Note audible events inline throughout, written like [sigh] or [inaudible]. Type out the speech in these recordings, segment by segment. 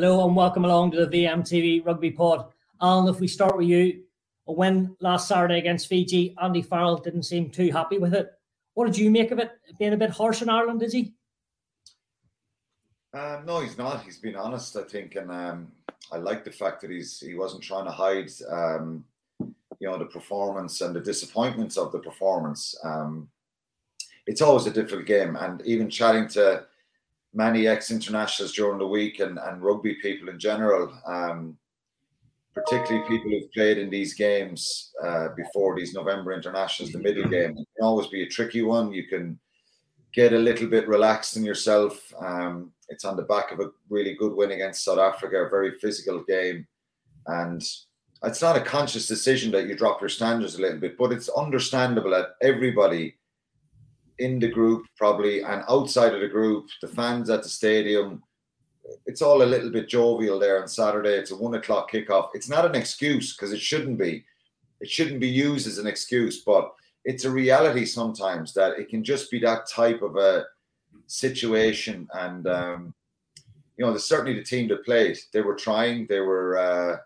Hello and welcome along to the VMTV Rugby Pod. Alan, if we start with you, a win last Saturday against Fiji, Andy Farrell didn't seem too happy with it. What did you make of it? Being a bit harsh in Ireland, is he? Um, no, he's not. He's been honest, I think, and um, I like the fact that he's he wasn't trying to hide, um, you know, the performance and the disappointments of the performance. Um, it's always a difficult game, and even chatting to many ex-internationals during the week and, and rugby people in general, um, particularly people who've played in these games uh, before these November internationals, the middle game, it can always be a tricky one. You can get a little bit relaxed in yourself. Um, it's on the back of a really good win against South Africa, a very physical game. And it's not a conscious decision that you drop your standards a little bit, but it's understandable that everybody in the group, probably, and outside of the group, the fans at the stadium, it's all a little bit jovial there on Saturday. It's a one o'clock kickoff. It's not an excuse because it shouldn't be. It shouldn't be used as an excuse, but it's a reality sometimes that it can just be that type of a situation. And um, you know, there's certainly the team that played, they were trying. They were uh,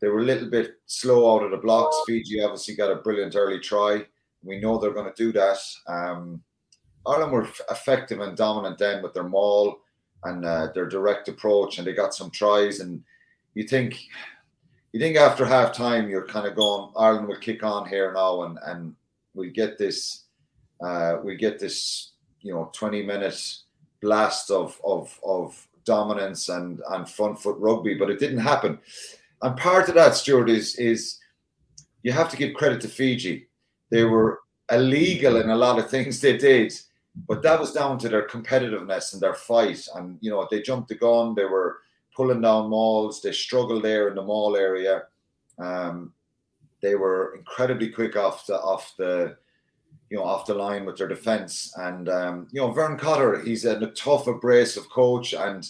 they were a little bit slow out of the blocks. Fiji obviously got a brilliant early try. We know they're going to do that. Um, Ireland were effective and dominant then with their maul and uh, their direct approach, and they got some tries. And you think, you think after half time, you're kind of going, Ireland will kick on here now, and and we get this, uh, we get this, you know, 20 minute blast of of of dominance and and front foot rugby, but it didn't happen. And part of that, Stuart, is is you have to give credit to Fiji. They were illegal in a lot of things they did but that was down to their competitiveness and their fight. And you know, they jumped the gun. They were pulling down mauls, They struggled there in the maul area. Um, they were incredibly quick off the off the you know off the line with their defense. And um, you know, Vern Cotter, he's a, a tough, abrasive coach, and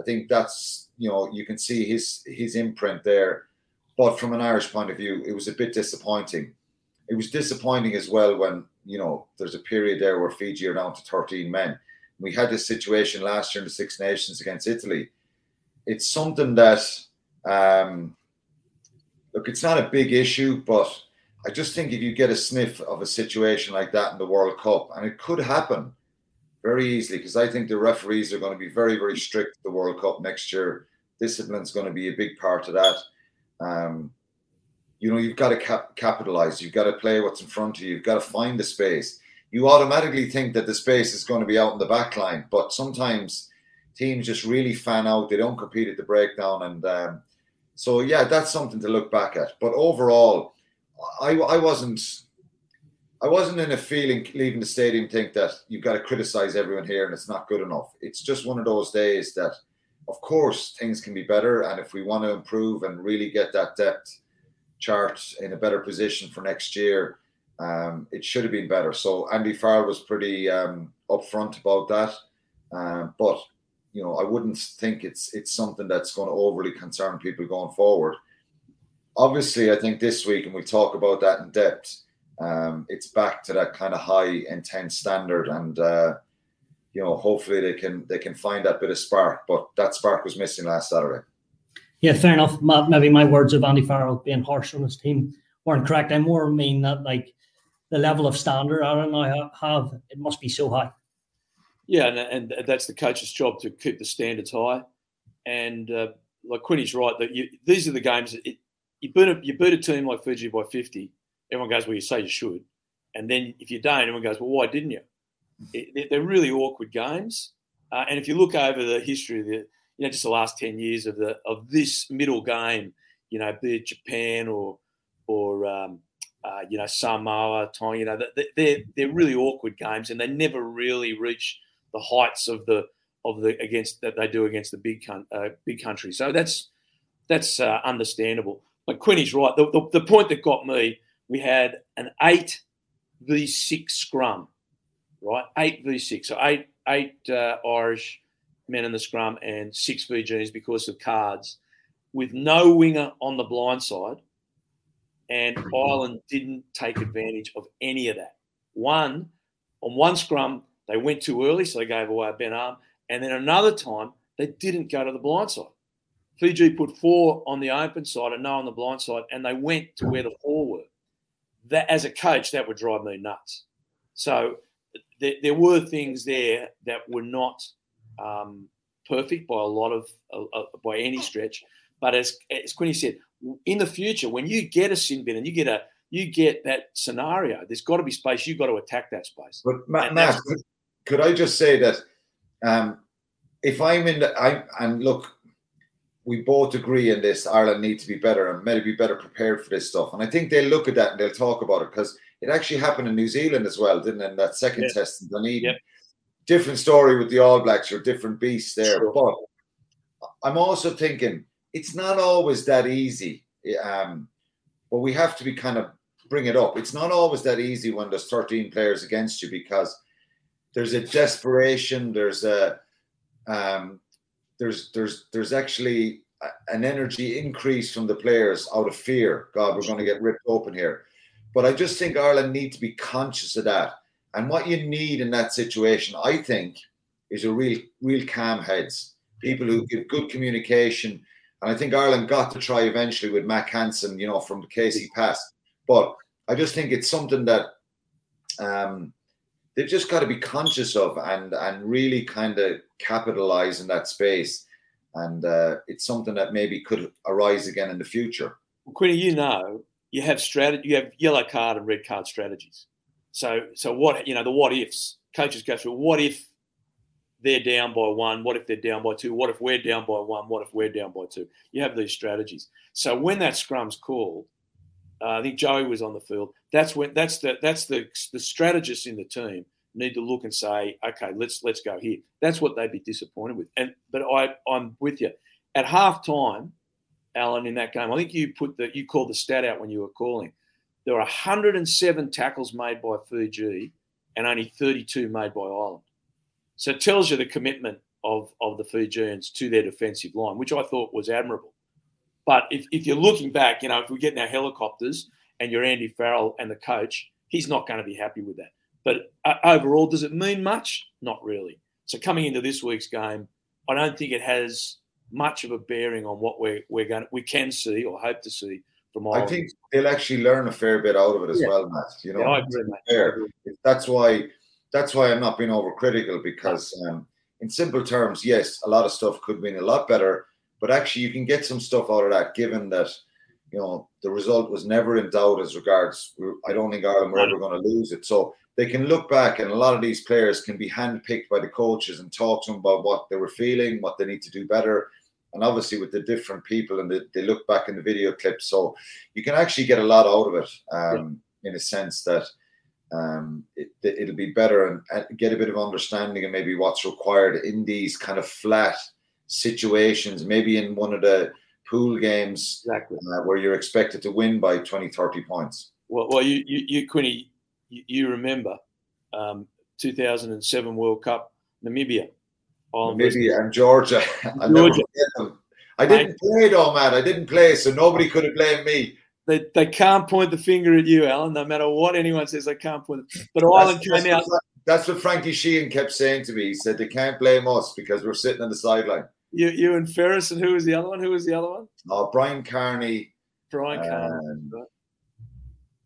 I think that's you know you can see his his imprint there. But from an Irish point of view, it was a bit disappointing. It was disappointing as well when you know, there's a period there where Fiji are down to 13 men. We had this situation last year in the Six Nations against Italy. It's something that, um, look, it's not a big issue, but I just think if you get a sniff of a situation like that in the World Cup, and it could happen very easily, because I think the referees are going to be very, very strict at the World Cup next year. Discipline is going to be a big part of that. Um, you know you've got to cap- capitalize you've got to play what's in front of you you've got to find the space you automatically think that the space is going to be out in the back line but sometimes teams just really fan out they don't compete at the breakdown and um, so yeah that's something to look back at but overall i i wasn't I wasn't in a feeling leaving the stadium think that you've got to criticize everyone here and it's not good enough. It's just one of those days that, of course, things can be better. And if we want to improve and really get that depth chart in a better position for next year. Um, it should have been better. So Andy Farrell was pretty um, upfront about that. Um, but you know, I wouldn't think it's it's something that's going to overly concern people going forward. Obviously, I think this week, and we'll talk about that in depth. Um, it's back to that kind of high intense standard, and uh, you know, hopefully they can they can find that bit of spark. But that spark was missing last Saturday. Yeah, fair enough. Maybe my words of Andy Farrell being harsh on his team weren't correct. I more mean that like the level of standard Aaron and I have, it must be so high. Yeah, and, and that's the coach's job to keep the standards high. And uh, like Quinny's right that you, these are the games that it, you beat a you beat a team like Fiji by fifty. Everyone goes, well, you say you should, and then if you don't, everyone goes, well, why didn't you? It, they're really awkward games. Uh, and if you look over the history of the you know, just the last 10 years of the of this middle game, you know, be it Japan or or um, uh, you know, Samoa, Tonga, you know, they're, they're really awkward games and they never really reach the heights of the of the against that they do against the big uh, big countries. So that's that's uh, understandable. But Quinny's right. The, the, the, point that got me, we had an eight v six scrum, right? Eight v six, so eight eight uh, Irish men in the scrum and six Fijians because of cards, with no winger on the blind side and Ireland didn't take advantage of any of that. One, on one scrum, they went too early, so they gave away a bent arm. And then another time, they didn't go to the blind side. Fiji put four on the open side and no on the blind side, and they went to where the four were. That, as a coach, that would drive me nuts. So there, there were things there that were not um, perfect by a lot of uh, uh, by any stretch. But as as Quinny said, in the future, when you get a sin bin and you get a you get that scenario, there's got to be space. You've got to attack that space. But Matt, Matt could, I just say that um, if I'm in the, I and look, we both agree in this. Ireland need to be better and maybe be better prepared for this stuff. And I think they'll look at that and they'll talk about it because it actually happened in New Zealand as well, didn't it? In that second test in Dunedin. Yep. Different story with the All Blacks or different beasts there. Sure. But I'm also thinking it's not always that easy um, but we have to be kind of bring it up. It's not always that easy when there's 13 players against you because there's a desperation. There's a um, there's there's there's actually an energy increase from the players out of fear. God, we're going to get ripped open here. But I just think Ireland need to be conscious of that. And what you need in that situation, I think, is a real real calm heads, people who give good communication and I think Ireland got to try eventually with Mack Hansen, you know, from the Casey Pass. But I just think it's something that um, they've just got to be conscious of and and really kind of capitalize in that space. And uh, it's something that maybe could arise again in the future. Well, Quinny, you know, you have strategy, you have yellow card and red card strategies. So, so what you know, the what ifs coaches go through. What if they're down by one? What if they're down by two? What if we're down by one? What if we're down by two? You have these strategies. So when that scrum's called, uh, I think Joey was on the field. That's when that's the that's the the strategists in the team need to look and say, okay, let's let's go here. That's what they'd be disappointed with. And but I I'm with you. At half time, Alan, in that game, I think you put the you called the stat out when you were calling. There were 107 tackles made by Fiji and only 32 made by Ireland. So it tells you the commitment of, of the Fijians to their defensive line, which I thought was admirable. But if, if you're looking back, you know, if we get in our helicopters and you're Andy Farrell and the coach, he's not going to be happy with that. But uh, overall, does it mean much? Not really. So coming into this week's game, I don't think it has much of a bearing on what we're, we're going we can see or hope to see from Ireland. I think they'll actually learn a fair bit out of it as yeah. well, Matt. You know, yeah, agree, fair. That's why that's why I'm not being overcritical because, um, in simple terms, yes, a lot of stuff could be a lot better, but actually you can get some stuff out of that given that you know the result was never in doubt as regards. I don't think Ireland were ever going to lose it, so they can look back and a lot of these players can be handpicked by the coaches and talk to them about what they were feeling, what they need to do better. And obviously, with the different people and the, they look back in the video clips, so you can actually get a lot out of it um, yeah. in a sense that um, it, will be better and, and, get a bit of understanding and maybe what's required in these kind of flat situations, maybe in one of the pool games exactly. uh, where you're expected to win by 20, 30 points. Well, well you, you, you Quinny, you, you remember um, 2007 World Cup, Namibia. Namibia and Georgia. [laughs] Georgia. I didn't play though, Matt. I didn't play, so nobody could have blamed me they, they can't point the finger at you, Alan. No matter what anyone says, they can't point. But Ireland came out. That's what Frankie Sheahan kept saying to me. He said they can't blame us because we're sitting on the sideline. You, you and Ferris, and who was the other one? Who was the other one? Oh, Brian Carney. Brian Carney.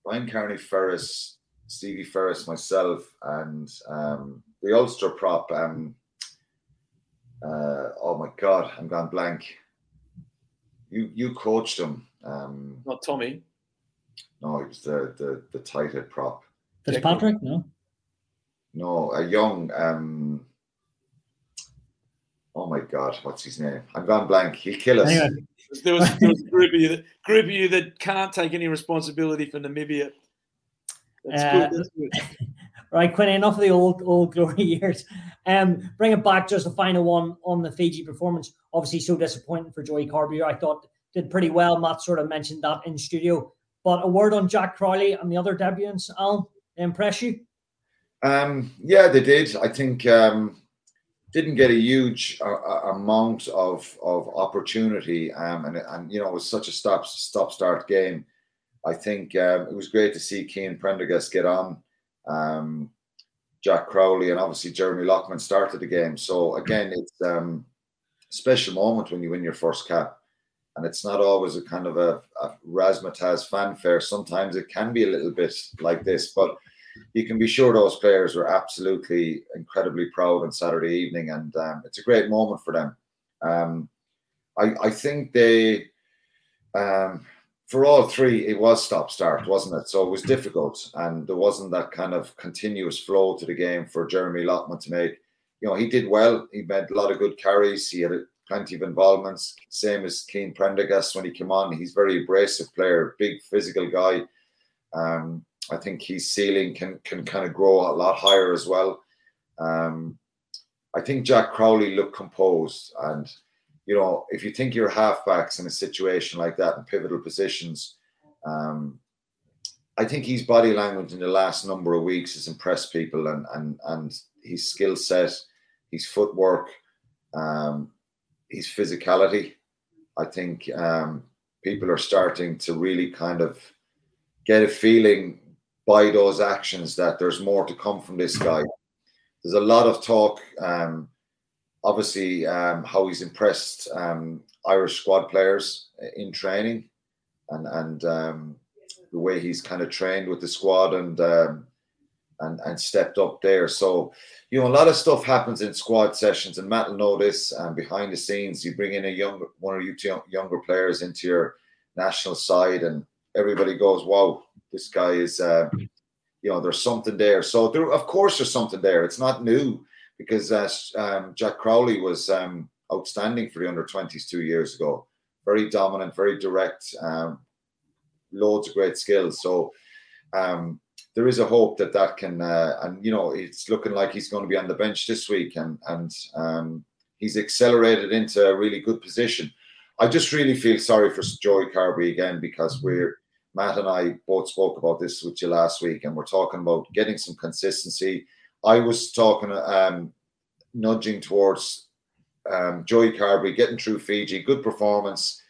Brian Carney, Ferris, Stevie Ferris, myself, and um, the Ulster prop. Um, uh, oh my God, I'm gone blank. You you coached him. Um, Not Tommy. No, it was the the the tight head prop. Fitzpatrick, no. No, a young. Um, oh my God, what's his name? I'm gone blank. He'll kill us. There was, there was a group of you that group of you that can't take any responsibility for Namibia. That's uh, good. That's good. [laughs] right, Quinn, enough of the old old glory [laughs] years. Um, bring it back just a final one on the Fiji performance. Obviously, so disappointing for Joey Carbery. I thought did pretty well. Matt sort of mentioned that in studio. But a word on Jack Crowley and the other debutants, Al, impress you? Um, yeah, they did. I think um, didn't get a huge uh, amount of of opportunity, um, and and you know it was such a stop stop start game. I think um, it was great to see Cian Prendergast get on. Um, Jack Crowley and obviously Jeremy Loughman started the game. So again, it's um, a special moment when you win your first cap, and it's not always a kind of a, a razzmatazz fanfare. Sometimes it can be a little bit like this, but you can be sure those players were absolutely incredibly proud on Saturday evening, and um, it's a great moment for them. Um, I, I, think they, um, for all three, it was stop start, wasn't it? So it was difficult, and there wasn't that kind of continuous flow to the game for Jeremy Loughman to make. You know, he did well. He made a lot of good carries. He had plenty of involvements. Same as Cian Prendergast when he came on. He's very abrasive player, big physical guy. Um, I think his ceiling can can kind of grow a lot higher as well. Um, I think Jack Crowley looked composed, and you know, if you think your halfbacks in a situation like that in pivotal positions, um, I think his body language in the last number of weeks has impressed people, and and and his skill set, his footwork, um, his physicality. I think um, people are starting to really kind of get a feeling by those actions that there's more to come from this guy. There's a lot of talk, um, obviously, um, how he's impressed um, Irish squad players in training, and and um, the way he's kind of trained with the squad and um, and and stepped up there. So you know, a lot of stuff happens in squad sessions, and Matt will know this. And behind the scenes, you bring in a younger one or you two younger players into your national side, and everybody goes, "Wow, this guy is, uh, you know, there's something there. So there, of course, there's something there. It's not new because uh, um, Jack Crowley was um, outstanding for the under 20s two years ago. Very dominant, very direct, um, loads of great skills. So um, there is a hope that that can, uh, and you know, it's looking like he's going to be on the bench this week, and and um, he's accelerated into a really good position. I just really feel sorry for Joey Carbery again because we're Matt and I both spoke about this with you last week, and we're talking about getting some consistency. I was talking, um, nudging towards um, Joey Carbery getting through Fiji, good performance,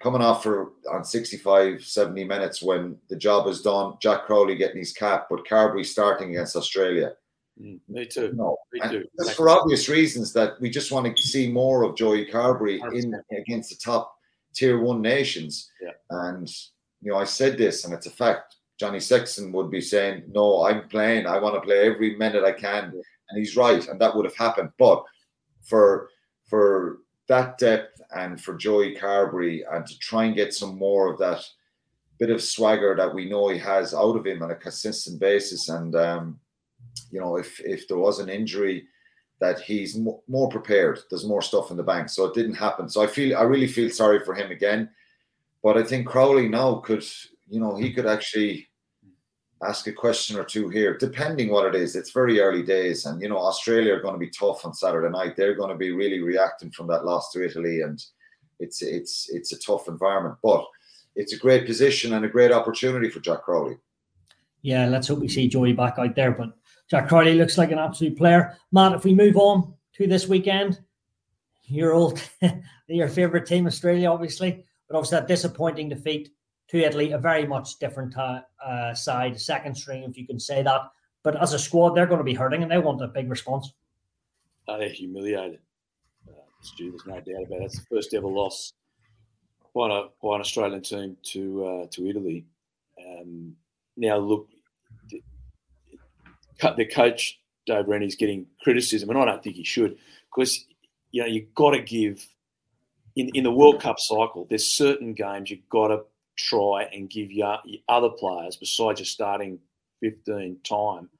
coming off for on 65, 70 minutes when the job is done. Jack Crowley getting his cap, but Carbery starting against Australia. Mm, me too. No, me too. Just for obvious reasons that we just want to see more of Joey Carbery in against the top tier one nations. Yeah. And you know, I said this, and it's a fact. Johnny Sexton would be saying, "No, I'm playing. I want to play every minute I can," and he's right, and that would have happened. But for for that depth and for Joey Carbery and to try and get some more of that bit of swagger that we know he has out of him on a consistent basis, and um, you know, if if there was an injury, that he's more prepared. There's more stuff in the bank, so it didn't happen. So I feel I really feel sorry for him again. But I think Crowley now could, you know, he could actually ask a question or two here, depending what it is. It's very early days, and you know, Australia are going to be tough on Saturday night. They're going to be really reacting from that loss to Italy, and it's it's it's a tough environment, but it's a great position and a great opportunity for Jack Crowley. Yeah, let's hope we see Joey back out there. But Jack Crowley looks like an absolute player. Matt, if we move on to this weekend, your old, [laughs] your favorite team, Australia, obviously. But obviously, that disappointing defeat to Italy, a very much different uh, uh, side, second string, if you can say that. But as a squad, they're going to be hurting and they want a big response. They're humiliated. Uh, Stu, there's no doubt about it. It's the first ever loss by, by an Australian team to uh, to Italy. Um, now, look, the, the coach, Dave Rennie's getting criticism, and I don't think he should, because you know you've got to give in, in the World Cup cycle, there's certain games you've got to try and give your, your other players, besides your starting 15 time,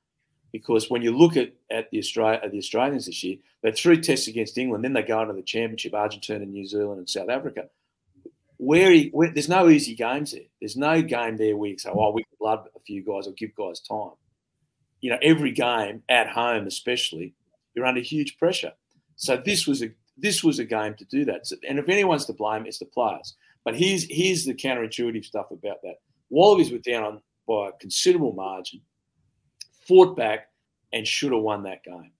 because when you look at, at the Australia at the Australians this year, they three tests against England, then they go into the championship, Argentina, New Zealand, and South Africa. Where, he, where there's no easy games there. There's no game there where you say, "Oh, we can blood a few guys or give guys time. You know, every game at home, especially, you're under huge pressure. So this was a this was a game to do that. So, and if anyone's to blame, it's the players. But here's here's the counterintuitive stuff about that. Wallabies were down by a considerable margin, fought back, and should have won that game.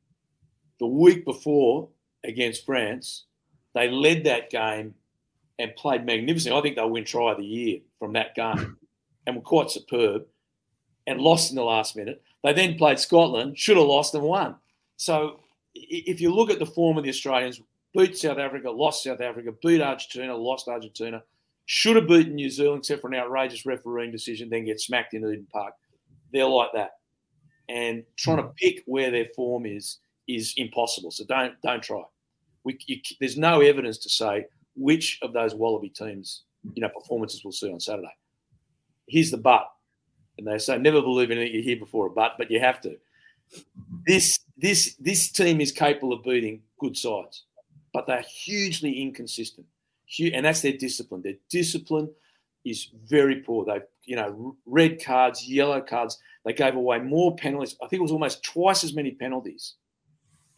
The week before against France, they led that game and played magnificent. I think they'll win try of the year from that game and were quite superb and lost in the last minute. They then played Scotland, should have lost and won. So if you look at the form of the Australians, beat South Africa, lost South Africa, beat Argentina, lost Argentina, should have beaten New Zealand except for an outrageous refereeing decision, then get smacked in Eden Park. They're like that. And trying to hmm. pick where their form is is impossible. So don't don't try. We, you, there's no evidence to say which of those Wallaby teams, you know, performances we'll see on Saturday. Here's the but, and they say never believe anything you hear before a but, but you have to. This this this team is capable of beating good sides, but they're hugely inconsistent, and that's their discipline. Their discipline is very poor. They, you know, red cards, yellow cards. They gave away more penalties. I think it was almost twice as many penalties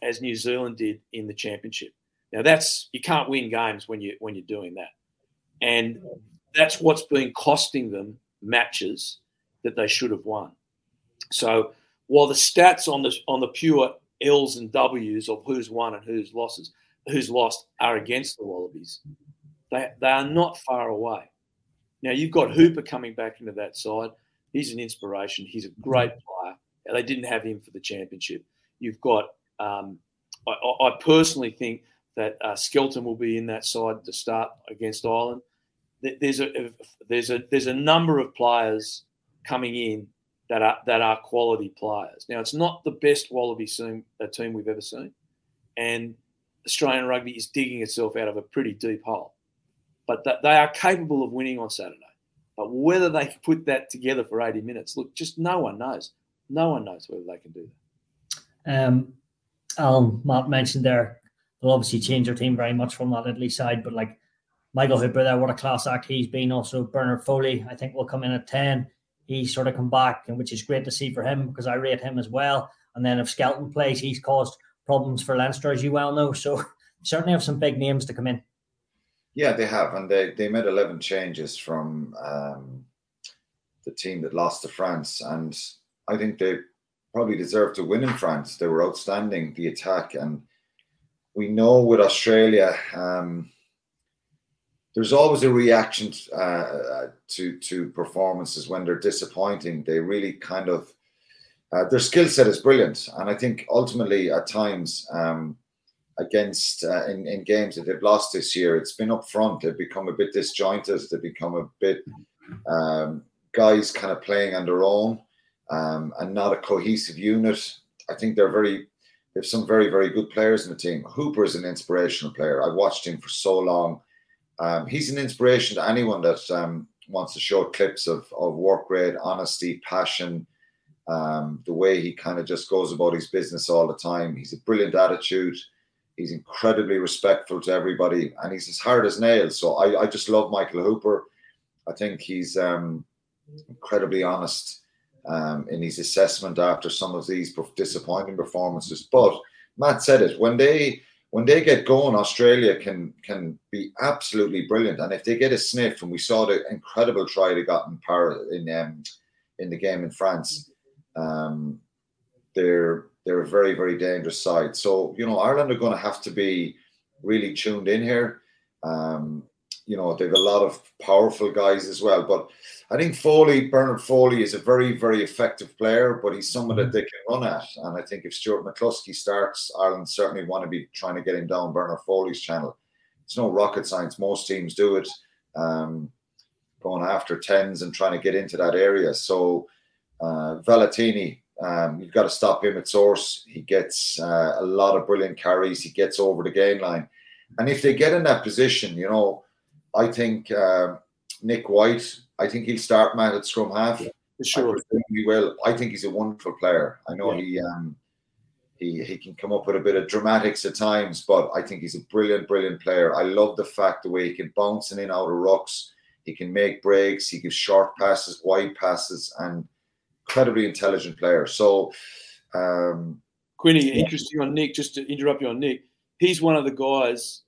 as New Zealand did in the championship. Now that's you can't win games when you when you're doing that, and that's what's been costing them matches that they should have won. So while the stats on the on the pure L's and W's of who's won and who's losses, who's lost are against the Wallabies, they they are not far away. Now you've got Hooper coming back into that side. He's an inspiration. He's a great player. They didn't have him for the championship. You've got. Um, I, I personally think that uh, Skelton will be in that side to start against Ireland. There's a there's a there's a number of players coming in that are that are quality players. Now it's not the best Wallaby team, team we've ever seen, and Australian rugby is digging itself out of a pretty deep hole. But they are capable of winning on Saturday. But whether they can put that together for 80 minutes, look, just no one knows. No one knows whether they can do that. Um, Alan, Matt mentioned there they'll obviously change their team very much from that Italy side. But like Michael Hooper there, what a class act he's been. Also Bernard Foley, I think will come in at 10. He's sort of come back, and which is great to see for him because I rate him as well. And then if Skelton plays, he's caused problems for Leinster, as you well know. So [laughs] certainly have some big names to come in. Yeah, they have, and they they made eleven changes from um, the team that lost to France, and I think they probably deserved to win in France. They were outstanding, the attack, and we know with Australia, um, there's always a reaction uh, to to performances when they're disappointing. They really kind of uh, their skill set is brilliant, and I think ultimately at times um, against uh, in, in games that they've lost this year, it's been up front. They've become a bit disjointed. They've become a bit um, guys kind of playing on their own um, and not a cohesive unit. I think they're very they have some very, very good players in the team. Hooper is an inspirational player. I've watched him for so long. Um, he's an inspiration to anyone that um, wants to show clips of, of work rate, honesty, passion, um, the way he kind of just goes about his business all the time. He's a brilliant attitude. He's incredibly respectful to everybody, and he's as hard as nails. So I, I just love Michael Hooper. I think he's um, incredibly honest um, in his assessment after some of these disappointing performances. But Matt said it when they when they get going, Australia can can be absolutely brilliant. And if they get a sniff, and we saw the incredible try they got in Paris in um, in the game in France, um, they're they're a very very dangerous side. So you know Ireland are going to have to be really tuned in here. Um, you know they've a lot of powerful guys as well, but I think Foley, Bernard Foley, is a very, very effective player, but he's someone that mm-hmm. they can run at. And I think if Stuart McCloskey starts, Ireland certainly want to be trying to get him down Bernard Foley's channel. It's no rocket science. Most teams do it, um, going after tens and trying to get into that area. So uh, Valetini, um, you've got to stop him at source. He gets uh, a lot of brilliant carries. He gets over the gain line, and if they get in that position, you know, I think uh, Nick White I think he'll start Matt at scrum half. Yeah, sure. He will. I think he's a wonderful player. I know yeah. he um, he he can come up with a bit of dramatics at times, but I think he's a brilliant, brilliant player. I love the fact the way he can bounce in and out of rocks. He can make breaks. He gives short passes, wide passes, and incredibly intelligent player. So, um, Quinny, yeah. interesting on Nick. Just to interrupt you on Nick, he's one of the guys.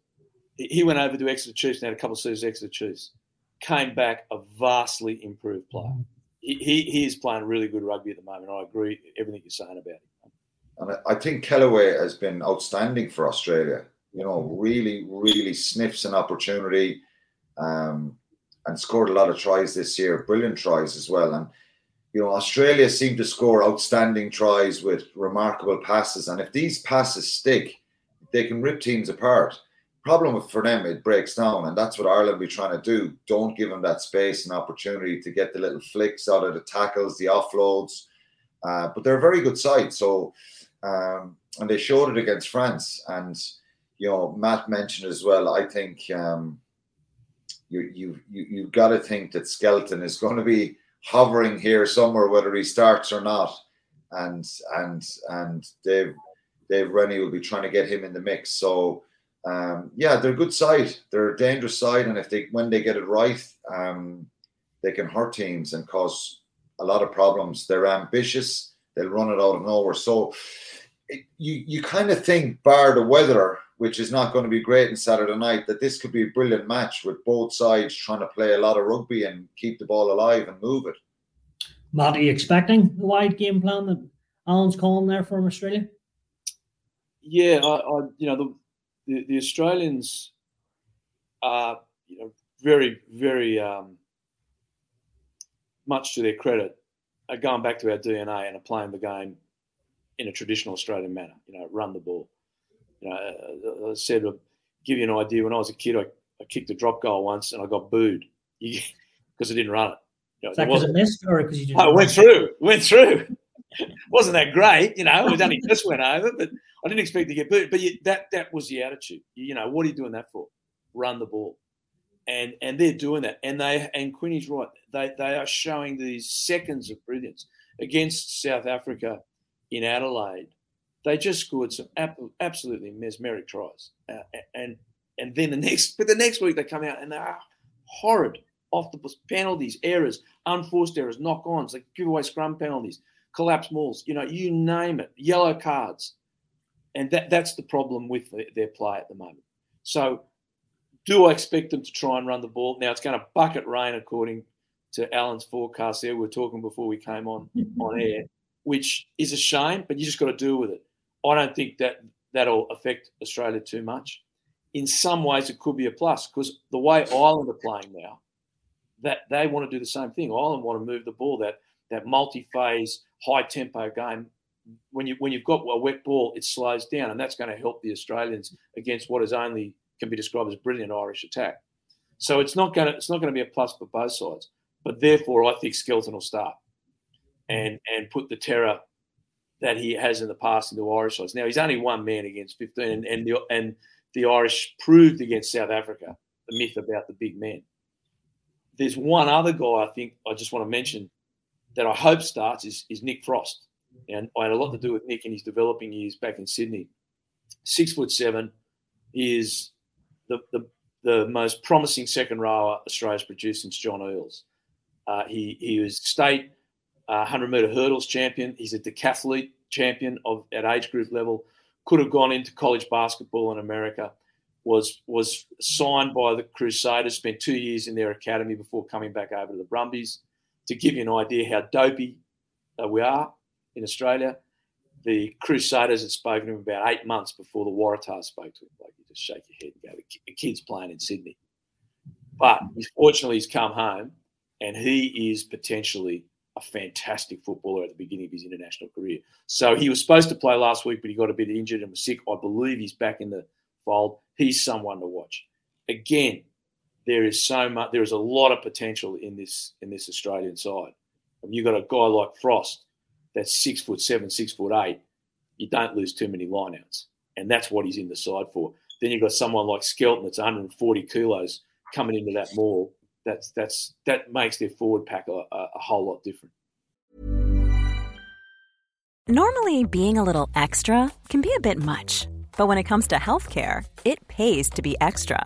He went over to Exeter Chiefs and had a couple of seasons at Exeter Chiefs. Came back a vastly improved player. He, he, he is playing really good rugby at the moment. I agree everything you're saying about him. And I think Kellaway has been outstanding for Australia. You know, really, really sniffs an opportunity um, and scored a lot of tries this year, brilliant tries as well. And, you know, Australia seem to score outstanding tries with remarkable passes. And if these passes stick, they can rip teams apart. Problem for them, it breaks down, and that's what Ireland be trying to do. Don't give them that space and opportunity to get the little flicks out of the tackles, the offloads. Uh, but they're a very good side. So um, and they showed it against France. And you know, Matt mentioned as well. I think um, you you you you've got to think that Skelton is going to be hovering here somewhere, whether he starts or not. And and and Dave Dave Rennie will be trying to get him in the mix. So. Um, yeah, they're a good side. They're a dangerous side, and if they when they get it right, um, they can hurt teams and cause a lot of problems. They're ambitious. They'll run it out of nowhere. So you you kind of think, bar the weather, which is not going to be great in Saturday night, that this could be a brilliant match with both sides trying to play a lot of rugby and keep the ball alive and move it. Matt, are you expecting the wide game plan that Alan's calling there from Australia? Yeah, I, I you know the, the, the Australians are you know very very um, much to their credit are going back to our DNA and are playing the game in a traditional Australian manner. You know, run the ball. You know, uh, I said, give you an idea. When I was a kid, I, I kicked a drop goal once and I got booed because I didn't run it. You know, that because it missed or because you just? I went through. Went through. [laughs] wasn't that great? You know, it only just went over, but I didn't expect to get booed. But you, that that was the attitude. You know, what are you doing that for? Run the ball. And, and they're doing that, and they and Quinny's right. They they are showing these seconds of brilliance against South Africa in Adelaide, they just scored some absolutely mesmeric tries, uh, and and then the [laughs] next, but the next week they come out and they are horrid off the penalties, errors, unforced errors, knock-ons, like give away scrum penalties, collapse mauls, you know, you name it, yellow cards, and that that's the problem with the, their play at the moment. So, do I expect them to try and run the ball? Now it's going to bucket rain according to Alan's forecast. There, we were talking before we came on on air [laughs] which is a shame, but you just got to deal with it. I don't think that that'll affect Australia too much. In some ways, it could be a plus because the way Ireland are playing now, that they want to do the same thing. Ireland want to move the ball, that that multi-phase, high tempo game. When you when you've got a wet ball, it slows down, and that's going to help the Australians against what is only can be described as brilliant Irish attack. So it's not going to it's not going to be a plus for both sides. But therefore, I think Skelton will start and and put the terror that he has in the past into Irish sides. Now he's only one man against 15, and, and the and the Irish proved against South Africa the myth about the big man. There's one other guy I think I just want to mention that I hope starts is, is Nick Frost. And I had a lot to do with Nick in his developing years back in Sydney. Six foot seven is the, the, the most promising second rower Australia's produced since John Eales. Uh, he, he was state 100 meter hurdles champion. He's a decathlete champion of at age group level. Could have gone into college basketball in America. Was was signed by the Crusaders. Spent two years in their academy before coming back over to the Brumbies. To give you an idea how dopey uh, we are in Australia, the Crusaders had spoken to him about eight months before the Waratahs spoke to him. Like you just shake your head and go, "The kid's playing in Sydney." But fortunately, he's come home, and he is potentially a fantastic footballer at the beginning of his international career. So he was supposed to play last week, but he got a bit injured and was sick. I believe he's back in the fold. He's someone to watch. Again, there is so much. There is a lot of potential in this in this Australian side. And you've got a guy like Frost that's six foot seven, six foot eight. You don't lose too many lineouts, and that's what he's in the side for. Then you've got someone like Skelton that's 140 kilos coming into that maul that's that's that makes their forward pack a, a, whole lot different. Normally, being a little extra can be a bit much, but when it comes to healthcare, it pays to be extra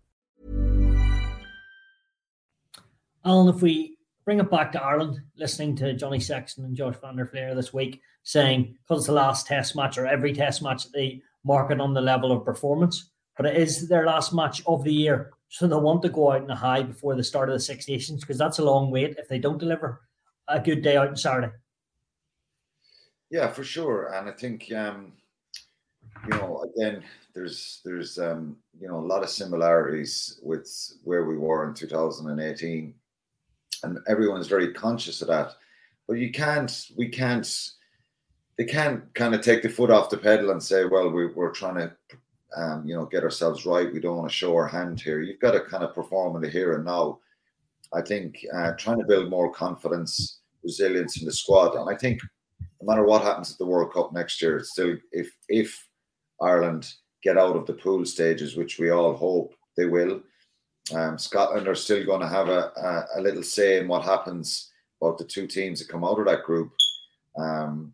Alan, if we bring it back to Ireland, listening to Johnny Sexton and Josh van der Flier this week saying, because it's the last test match or every test match, they mark it on the level of performance, but it is their last match of the year. So they want to go out in a high before the start of the Six Nations because that's a long wait if they don't deliver a good day out on Saturday. Yeah, for sure. And I think, um, you know, again, there's there's um, you know a lot of similarities with where we were in 2018 and everyone's very conscious of that. But you can't, we can't, they can't kind of take the foot off the pedal and say, well, we, we're trying to, um, you know, get ourselves right. We don't want to show our hand here. You've got to kind of perform in the here and now. I think uh, trying to build more confidence, resilience in the squad, and I think no matter what happens at the World Cup next year, it's still if if Ireland get out of the pool stages, which we all hope they will, um, Scotland are still going to have a, a, a, little say in what happens about the two teams that come out of that group. Um,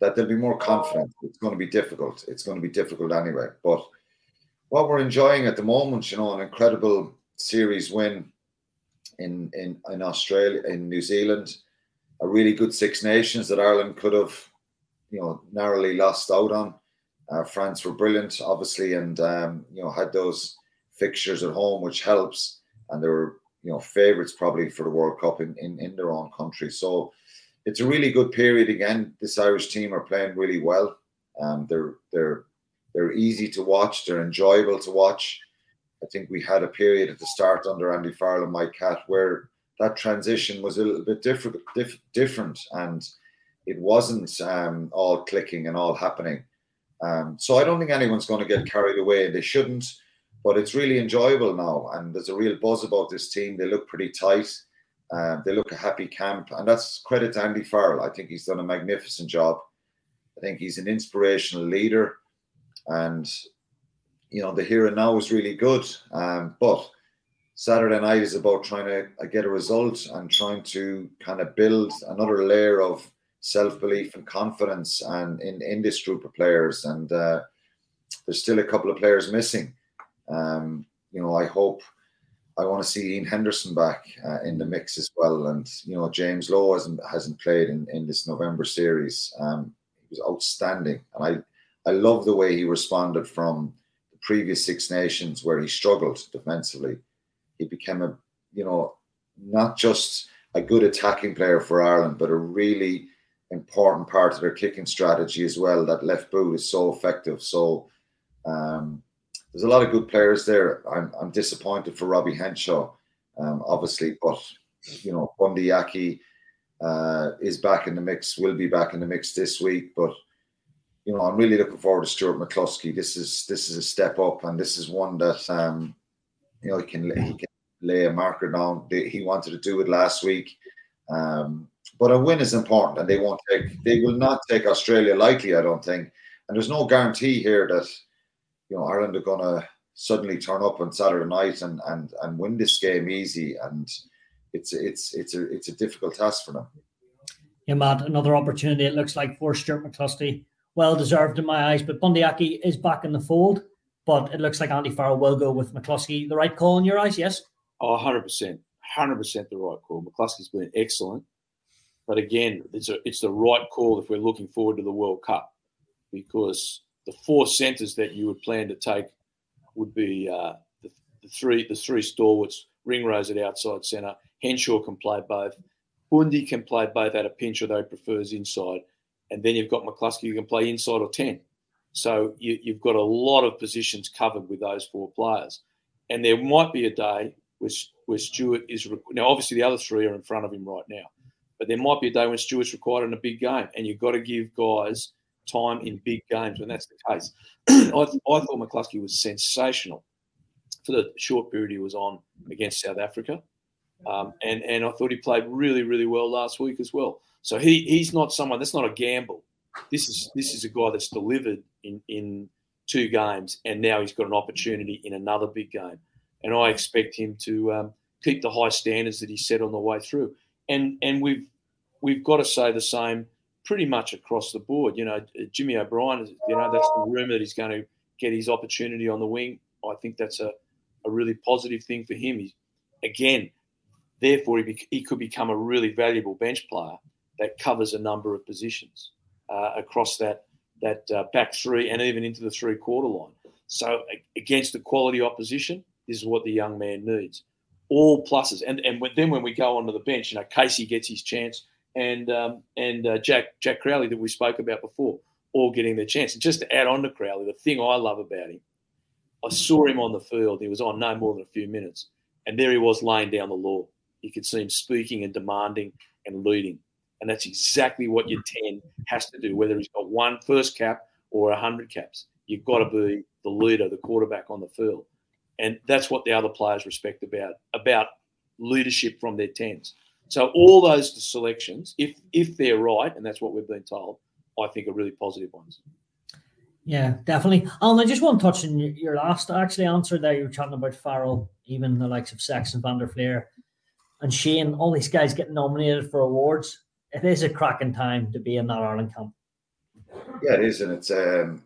that they'll be more confident. It's going to be difficult. It's going to be difficult anyway. But what we're enjoying at the moment, you know, an incredible series win in in in Australia, in New Zealand, a really good Six Nations that Ireland could have, you know, narrowly lost out on. Uh, France were brilliant, obviously, and um, you know had those fixtures at home, which helps. And they were, you know, favourites probably for the World Cup in, in, in their own country. So it's a really good period. Again, this Irish team are playing really well. Um, they're they're they're easy to watch. They're enjoyable to watch. I think we had a period at the start under Andy Farrell and Mike Catt where that transition was a little bit different, diff, different, and it wasn't um, all clicking and all happening. Um, so I don't think anyone's going to get carried away. They shouldn't. But it's really enjoyable now, and there's a real buzz about this team. They look pretty tight. Uh, they look a happy camp, and that's credit to Andy Farrell. I think he's done a magnificent job. I think he's an inspirational leader, and you know the here and now is really good. Um, but Saturday night is about trying to uh, get a result and trying to kind of build another layer of self belief and confidence, and in in this group of players. And uh, there's still a couple of players missing. Um, you know, I hope I want to see Ian Henderson back uh, in the mix as well. And you know, James Lowe hasn't hasn't played in, in this November series. Um, he was outstanding, and I I love the way he responded from the previous Six Nations where he struggled defensively. He became a you know not just a good attacking player for Ireland, but a really important part of their kicking strategy as well. That left boot is so effective. So um, there's a lot of good players there. I'm, I'm disappointed for Robbie Henshaw, um, obviously, but you know, Bundee Aki uh, is back in the mix, will be back in the mix this week. But you know, I'm really looking forward to Stuart McCloskey. This is this is a step up, and this is one that um, you know he can he can lay a marker down. He wanted to do it last week. Um, but a win is important, and they won't take. They will not take Australia lightly, I don't think. And there's no guarantee here that you know Ireland are going to suddenly turn up on Saturday night and and and win this game easy, and it's it's it's a it's a difficult task for them. Yeah, Matt, another opportunity. It looks like for Stuart McCloskey. well deserved in my eyes. But Bundee Aki is back in the fold, but it looks like Andy Farrell will go with McCloskey. The right call in your eyes, yes? Oh, 100 percent, hundred percent the right call. McCloskey's been excellent, but again, it's a, it's the right call if we're looking forward to the World Cup because the four centres that you would plan to take would be uh, the, the, three the three stalwarts, Ringrose at outside centre. Henshaw can play both. Bundee can play both at a pinch, although he prefers inside. And then you've got McCloskey who can play inside or 10. So you, have got a lot of positions covered with those four players. And there might be a day where, where Stuart is. Now, obviously, the other three are in front of him right now. But there might be a day when Stuart's required in a big game. And you've got to give guys time in big games when that's the case. [clears throat] I, I thought McCloskey was sensational for the short period he was on against South Africa. Um, and and I thought he played really really well last week as well. So he he's not someone that's not a gamble. This is this is a guy that's delivered in in two games, and now he's got an opportunity in another big game. And I expect him to um, keep the high standards that he set on the way through. And and we've we've got to say the same pretty much across the board. You know, Jimmy O'Brien, you know, that's the rumor that he's going to get his opportunity on the wing. I think that's a, a really positive thing for him. He's, again, Therefore, he, be, he could become a really valuable bench player that covers a number of positions uh, across that that uh, back three and even into the three quarter line. So against the quality opposition, this is what the young man needs. All pluses, and and then when we go onto the bench, you know, Casey gets his chance, and um, and uh, Jack Jack Crowley that we spoke about before, all getting their chance. And just to add on to Crowley, the thing I love about him, I saw him on the field. He was on no more than a few minutes, and there he was laying down the law you could see him speaking and demanding and leading. And that's exactly what your 10 has to do, whether he's got one first cap or 100 caps. You've got to be the leader, the quarterback on the field. And that's what the other players respect about, about leadership from their 10s. So all those selections, if if they're right, and that's what we've been told, I think are really positive ones. Yeah, definitely. Alan, I just want to touch on your last actually answer there. You were chatting about Farrell, even the likes of Sexton, Van der Flier and Sheehan, all these guys getting nominated for awards. It is a cracking time to be in that Ireland camp. Yeah, it is, and it's um,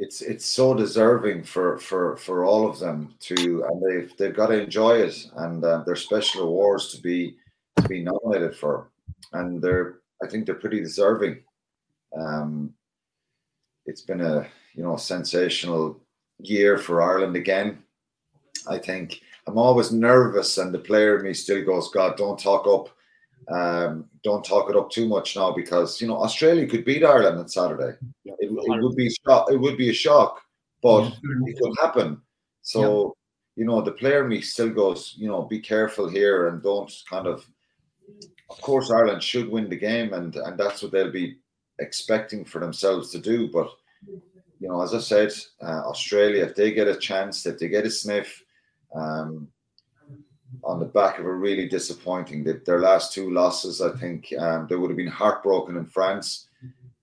it's it's so deserving for for for all of them to, and they've they've got to enjoy it, and uh, they're special awards to be to be nominated for, and they're I think they're pretty deserving. Um, it's been a you know sensational year for Ireland again. I think I'm always nervous, and the player me still goes, God, don't talk up. Um, don't talk it up too much now because you know Australia could beat Ireland on Saturday. Yeah, it, it, would be shock, it would be a shock, but yeah. it could happen. So yeah. you know the player me still goes, you know, be careful here and don't kind of. Of course, Ireland should win the game, and and that's what they'll be expecting for themselves to do. But you know, as I said, uh, Australia, if they get a chance, if they get a sniff, um, on the back of a really disappointing their last two losses, I think um, they would have been heartbroken in France,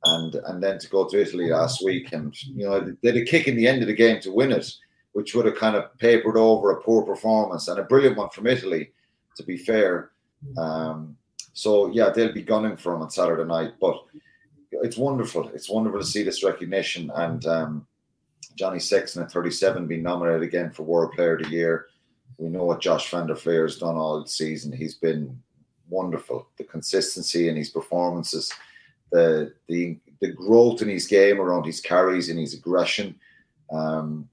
and and then to go to Italy last week, and you know they had a kick in the end of the game to win it, which would have kind of papered over a poor performance and a brilliant one from Italy, to be fair. Um, so yeah, they'll be gunning for them on Saturday night, but it's wonderful. It's wonderful to see this recognition and. Um, Johnny Sexton at 37 being nominated again for World Player of the Year. We know what Josh Van der Flier has done all season. He's been wonderful. The consistency in his performances, the the the growth in his game around his carries and his aggression um,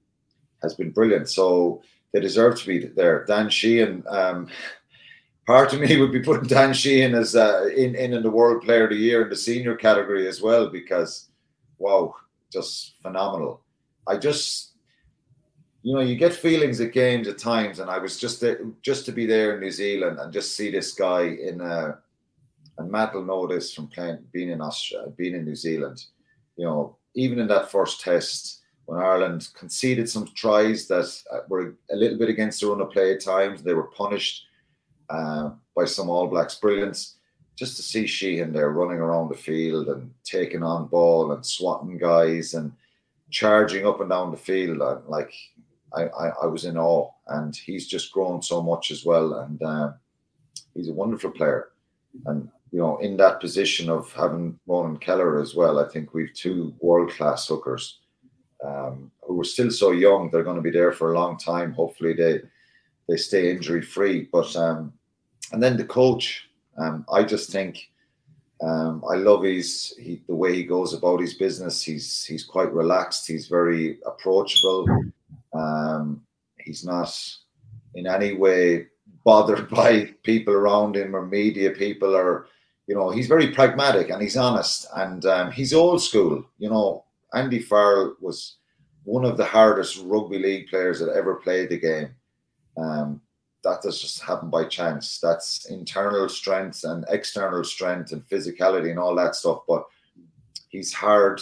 has been brilliant. So they deserve to be there. Dan Sheehan, um, [laughs] part of me [laughs] would be putting Dan Sheehan as uh, in, in in the World Player of the Year in the senior category as well because wow, just phenomenal. I just, you know, you get feelings at games at times, and I was just there, just to be there in New Zealand and just see this guy in a, uh, and Matt this from playing, being in Australia, being in New Zealand. You know, even in that first test when Ireland conceded some tries that uh, were a little bit against the run of play at times, they were punished uh, by some All Blacks brilliance. Just to see Sheehan there running around the field and taking on ball and swatting guys and charging up and down the field. Like I, I, I, was in awe, and he's just grown so much as well. And uh, he's a wonderful player. And you know, in that position of having Ronan Kelleher as well, I think we've two world class hookers um, who are still so young. They're going to be there for a long time. Hopefully, they they stay injury free. But um, and then the coach, um, I just think um, I love his he, the way he goes about his business. He's he's quite relaxed. He's very approachable. Um, he's not in any way bothered [laughs] by people around him or media people or you know he's very pragmatic and he's honest and um, he's old school. You know andy farrell was one of the hardest rugby league players that ever played the game. Um, that does just happen by chance. That's internal strength and external strength and physicality and all that stuff but he's hard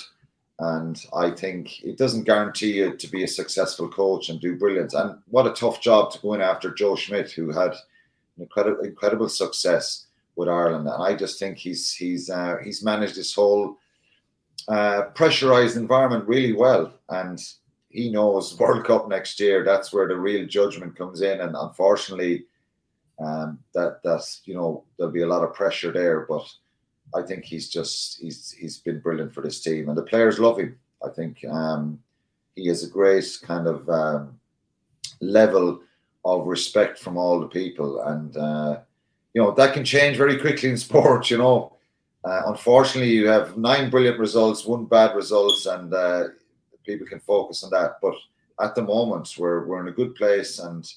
and I think it doesn't guarantee you to be a successful coach and do brilliance. And what a tough job to go in after Joe Schmidt, who had incredible incredible success with Ireland. And I just think he's he's uh, he's managed this whole uh, pressurized environment really well. And he knows World Cup next year. That's where the real judgment comes in. And unfortunately, um, that that's you know there'll be a lot of pressure there, but I think he's just he's he's been brilliant for this team, and the players love him. I think um, he has a great kind of um, level of respect from all the people, and uh, you know that can change very quickly in [laughs] sport. You know, uh, unfortunately, you have nine brilliant results, one bad results, and uh, people can focus on that. But at the moment, we're we're in a good place, and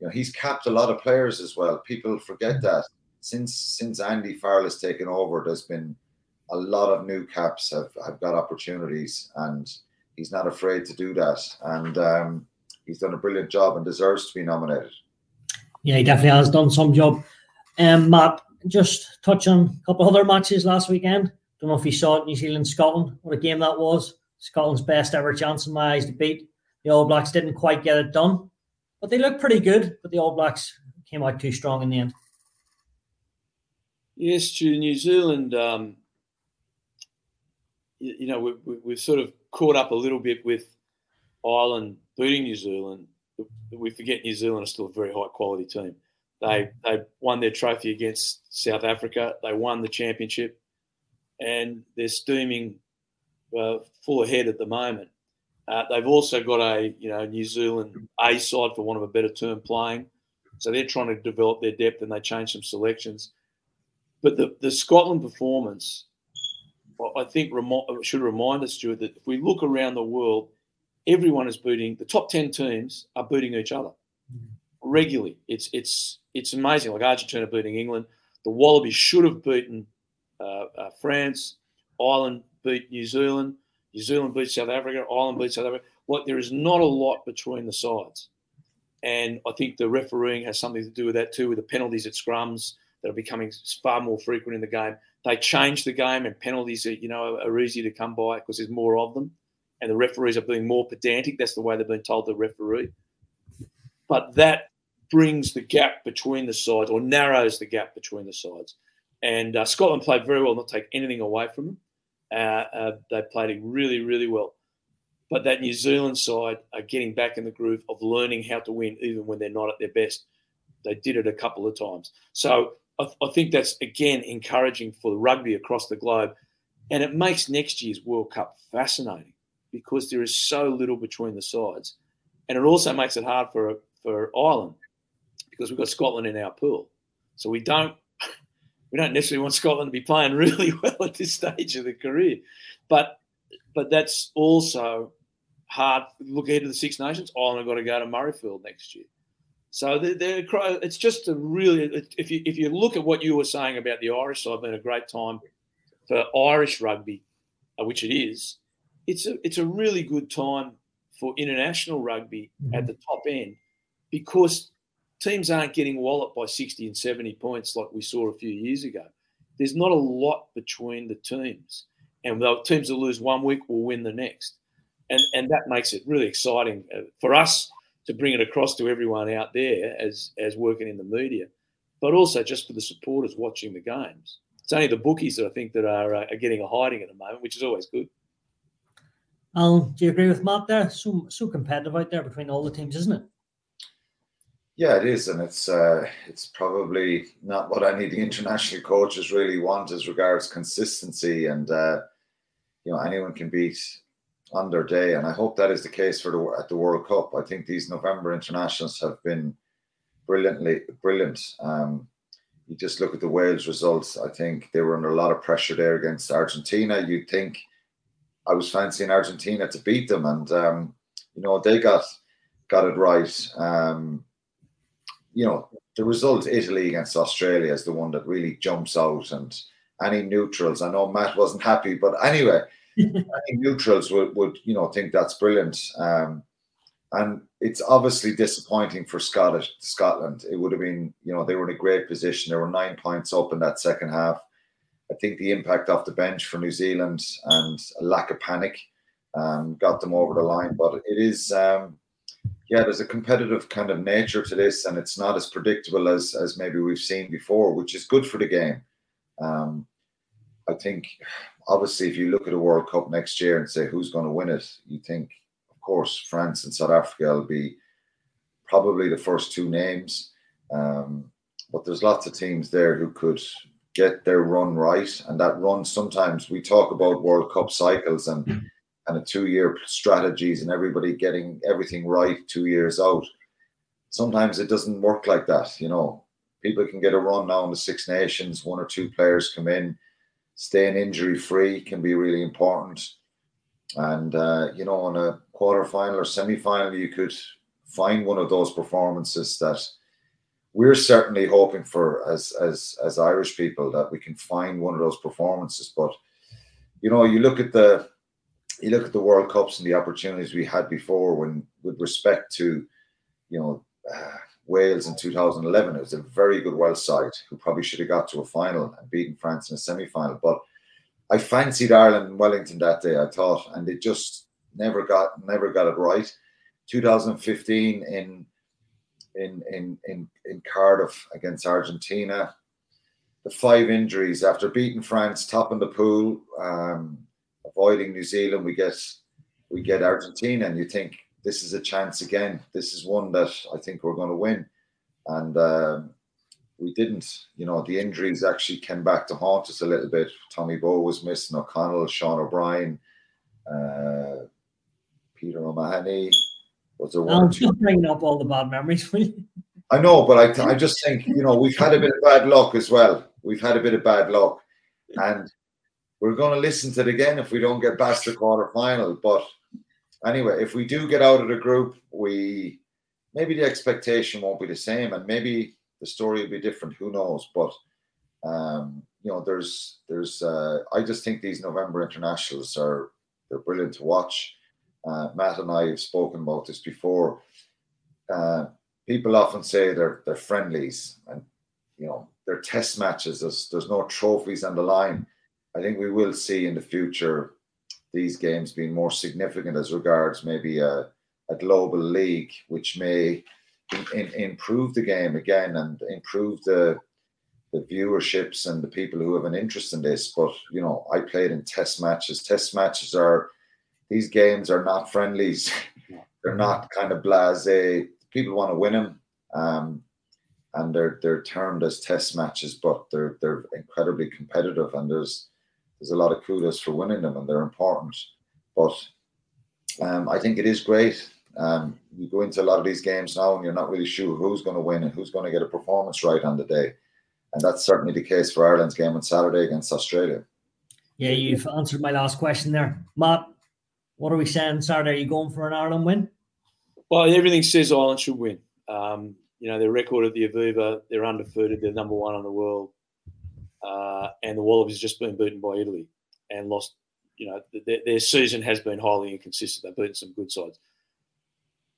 you know he's capped a lot of players as well. People forget that since since Andy Farrell has taken over, there's been a lot of new caps have, have got opportunities, and he's not afraid to do that. And um, he's done a brilliant job and deserves to be nominated. Yeah, he definitely has done some job. Um, Matt, just touch on a couple other matches last weekend. Don't know if you saw it, New Zealand Scotland. What a game that was! Scotland's best ever chance in my eyes to beat. The All Blacks didn't quite get it done, but they looked pretty good. But the All Blacks came out too strong in the end. Yes, to New Zealand, um, you, you, know, we, we, we've sort of caught up a little bit with Ireland beating New Zealand. We forget New Zealand are still a very high quality team. They they won their trophy against South Africa. They won the championship, and they're steaming uh, full ahead at the moment. Uh, they've also got a you know New Zealand A side, for want of a better term, playing. So they're trying to develop their depth, and they change some selections. But the, the Scotland performance, I think, remi- should remind us, Stuart, that if we look around the world, everyone is beating the top ten teams are beating each other regularly. It's it's it's amazing. Like Argentina beating England, the Wallabies should have beaten uh, uh, France. Ireland beat New Zealand. New Zealand beat South Africa. Ireland beat South Africa. Like there is not a lot between the sides, and I think the refereeing has something to do with that too, with the penalties at scrums that are becoming far more frequent in the game. They change the game, and penalties are you know are easy to come by because there's more of them, and the referees are being more pedantic. That's the way they've been told to referee. But that brings the gap between the sides, or narrows the gap between the sides. And uh, Scotland played very well, not take anything away from them. Uh, uh, they played it really, really well. But that New Zealand side are getting back in the groove of learning how to win, even when they're not at their best. They did it a couple of times. So I, I think that's again encouraging for rugby across the globe, and it makes next year's World Cup fascinating because there is so little between the sides, and it also makes it hard for for Ireland because we've got Scotland in our pool, so we don't [laughs] we don't necessarily want Scotland to be playing [laughs] really well at this stage of the career, but but that's also hard. Look ahead to the Six Nations. Ireland have got to go to Murrayfield next year. So they're, it's just a really, if you if you look at what you were saying about the Irish side being a great time for Irish rugby, uh, which it is, it's a it's a really good time for international rugby mm-hmm. at the top end because teams aren't getting walloped by 60 and 70 points like we saw a few years ago. There's not a lot between the teams, and the teams that lose one week will win the next, and and that makes it really exciting uh, for us to bring it across to everyone out there as as working in the media, but also just for the supporters watching the games. It's only the bookies that I think that are, uh, are getting a hiding at the moment, which is always good. Alan, do you agree with Matt there? So so competitive out there between all the teams, isn't it? Yeah, it is, and it's uh, it's probably not what any of the international coaches really want as regards consistency, and uh, you know anyone can beat on their day, and I hope that is the case for the at the World Cup. I think these November internationals have been brilliantly brilliant. Um, you just look at the Wales results. I think they were under a lot of pressure there against Argentina. You'd think I was fancying Argentina to beat them, and um, you know they got got it right. Um, you know, the result Italy against Australia is the one that really jumps out. And any neutrals, I know Matt wasn't happy, but anyway, any neutrals would, would you know think that's brilliant. Um, and it's obviously disappointing for Scottish Scotland. It would have been, you know, they were in a great position. They were nine points up in that second half. I think the impact off the bench for New Zealand and a lack of panic um, got them over the line. But it is, um, yeah, there's a competitive kind of nature to this, and it's not as predictable as as maybe we've seen before, which is good for the game. Um, I think, obviously, if you look at a World Cup next year and say who's going to win it, you think, of course, France and South Africa will be probably the first two names. Um, but there's lots of teams there who could get their run right, and that run sometimes we talk about World Cup cycles and. Mm-hmm kind of two year strategies and everybody getting everything right two years out. Sometimes it doesn't work like that. You know, people can get a run now in the Six Nations, one or two players come in, staying injury free can be really important. And, uh, you know, on a quarter final or semi final, you could find one of those performances that we're certainly hoping for as as as Irish people that we can find one of those performances. But you know, you look at the you look at the World Cups and the opportunities we had before, when with respect to, you know, uh, Wales in 2011, it was a very good Welsh side who probably should have got to a final and beaten France in a semi-final. But I fancied Ireland and Wellington that day. I thought, and it just never got never got it right. 2015 in in in in, in Cardiff against Argentina. The five injuries after beating France, topping the pool, um, avoiding New Zealand, we get we get Argentina, and you think this is a chance again. This is one that I think we're going to win, and um, we didn't. You know, the injuries actually came back to haunt us a little bit. Tommy Bowe was missing, O'Connell, Sean O'Brien, uh, Peter O'Mahony. Was there one? I'm just bringing up all the bad memories for you. [laughs] I know, but I, I just think you know we've had a bit of bad luck as well. We've had a bit of bad luck, and we're going to listen to it again if we don't get past the quarter final. But anyway, if we do get out of the group, we maybe the expectation won't be the same, and maybe the story will be different. Who knows? But um, you know, there's there's uh, I just think these November internationals are they're brilliant to watch. Uh, Matt and I have spoken about this before. Uh, people often say they're they're friendlies, and you know they're test matches. There's there's no trophies on the line. I think we will see in the future these games being more significant as regards maybe a, a global league, which may in, in, improve the game again and improve the the viewerships and the people who have an interest in this. But you know, I played in test matches. Test matches are these games are not friendlies. [laughs] they're not kind of blasé. People want to win them. Um, and they're they're termed as test matches, but they're they're incredibly competitive, and there's there's a lot of kudos for winning them and they're important. But um, I think it is great. Um, you go into a lot of these games now and you're not really sure who's going to win and who's going to get a performance right on the day. And that's certainly the case for Ireland's game on Saturday against Australia. Yeah, you've answered my last question there. Matt, what are we saying Saturday? Are you going for an Ireland win? Well, everything says Ireland should win. Um, you know, their record at the Aviva, they're undefeated, they're number one in the world uh, and the Wallabies just been beaten by Italy and lost. You know, their, their season has been highly inconsistent. They've beaten some good sides,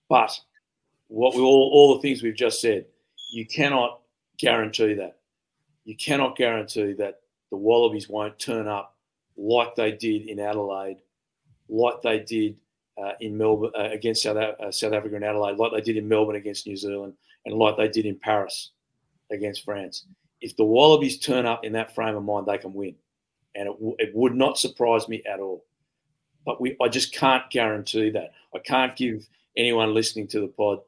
but what we all all the things we've just said, you cannot guarantee that. You cannot guarantee that the Wallabies won't turn up like they did in Adelaide, like they did uh, in Melbourne uh, against South, uh, South Africa and Adelaide, like they did in Melbourne against New Zealand, and like they did in Paris against France if the Wallabies turn up in that frame of mind, they can win, and it, w- it would not surprise me at all. But we, I just can't guarantee that. I can't give anyone listening to the pod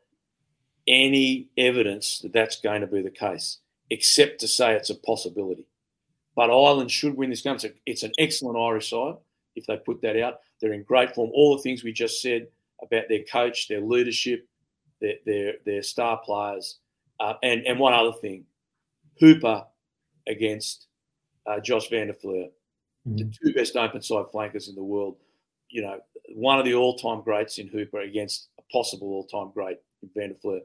any evidence that that's going to be the case, except to say it's a possibility. But Ireland should win this game. It's, a, it's an excellent Irish side if they put that out. They're in great form. All the things we just said about their coach, their leadership, their their, their star players, uh, and and one other thing, Hooper against uh, Josh van der Flier, mm-hmm. the two best open side flankers in the world. You know, one of the all time greats in Hooper against a possible all time great in van der Flier.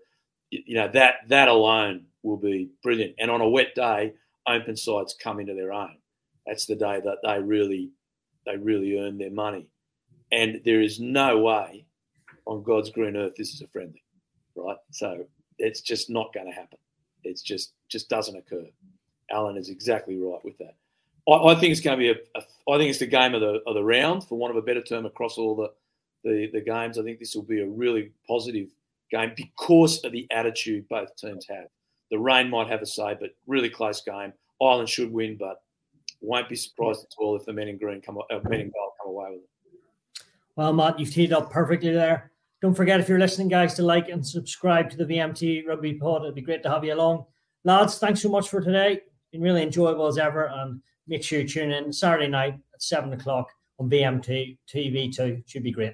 you know that that alone will be brilliant. And on a wet day, open sides come into their own. That's the day that they really they really earn their money. And there is no way on God's green earth this is a friendly, right? So it's just not going to happen. It's just just doesn't occur. Alan is exactly right with that. I, I think it's going to be a, a. I think it's the game of the of the round, for want of a better term, across all the, the the games. I think this will be a really positive game because of the attitude both teams have. The rain might have a say, but really close game. Ireland should win, but won't be surprised at all if the men in green come, uh, men in gold come away with it. Well, Matt, you've teed up perfectly there. Don't forget, if you're listening, guys, to like and subscribe to the VMT Rugby Pod. It'd be great to have you along. Lads, thanks so much for today. Been really enjoyable as ever. And make sure you tune in Saturday night at 7 o'clock on VMT TV2. Should be great.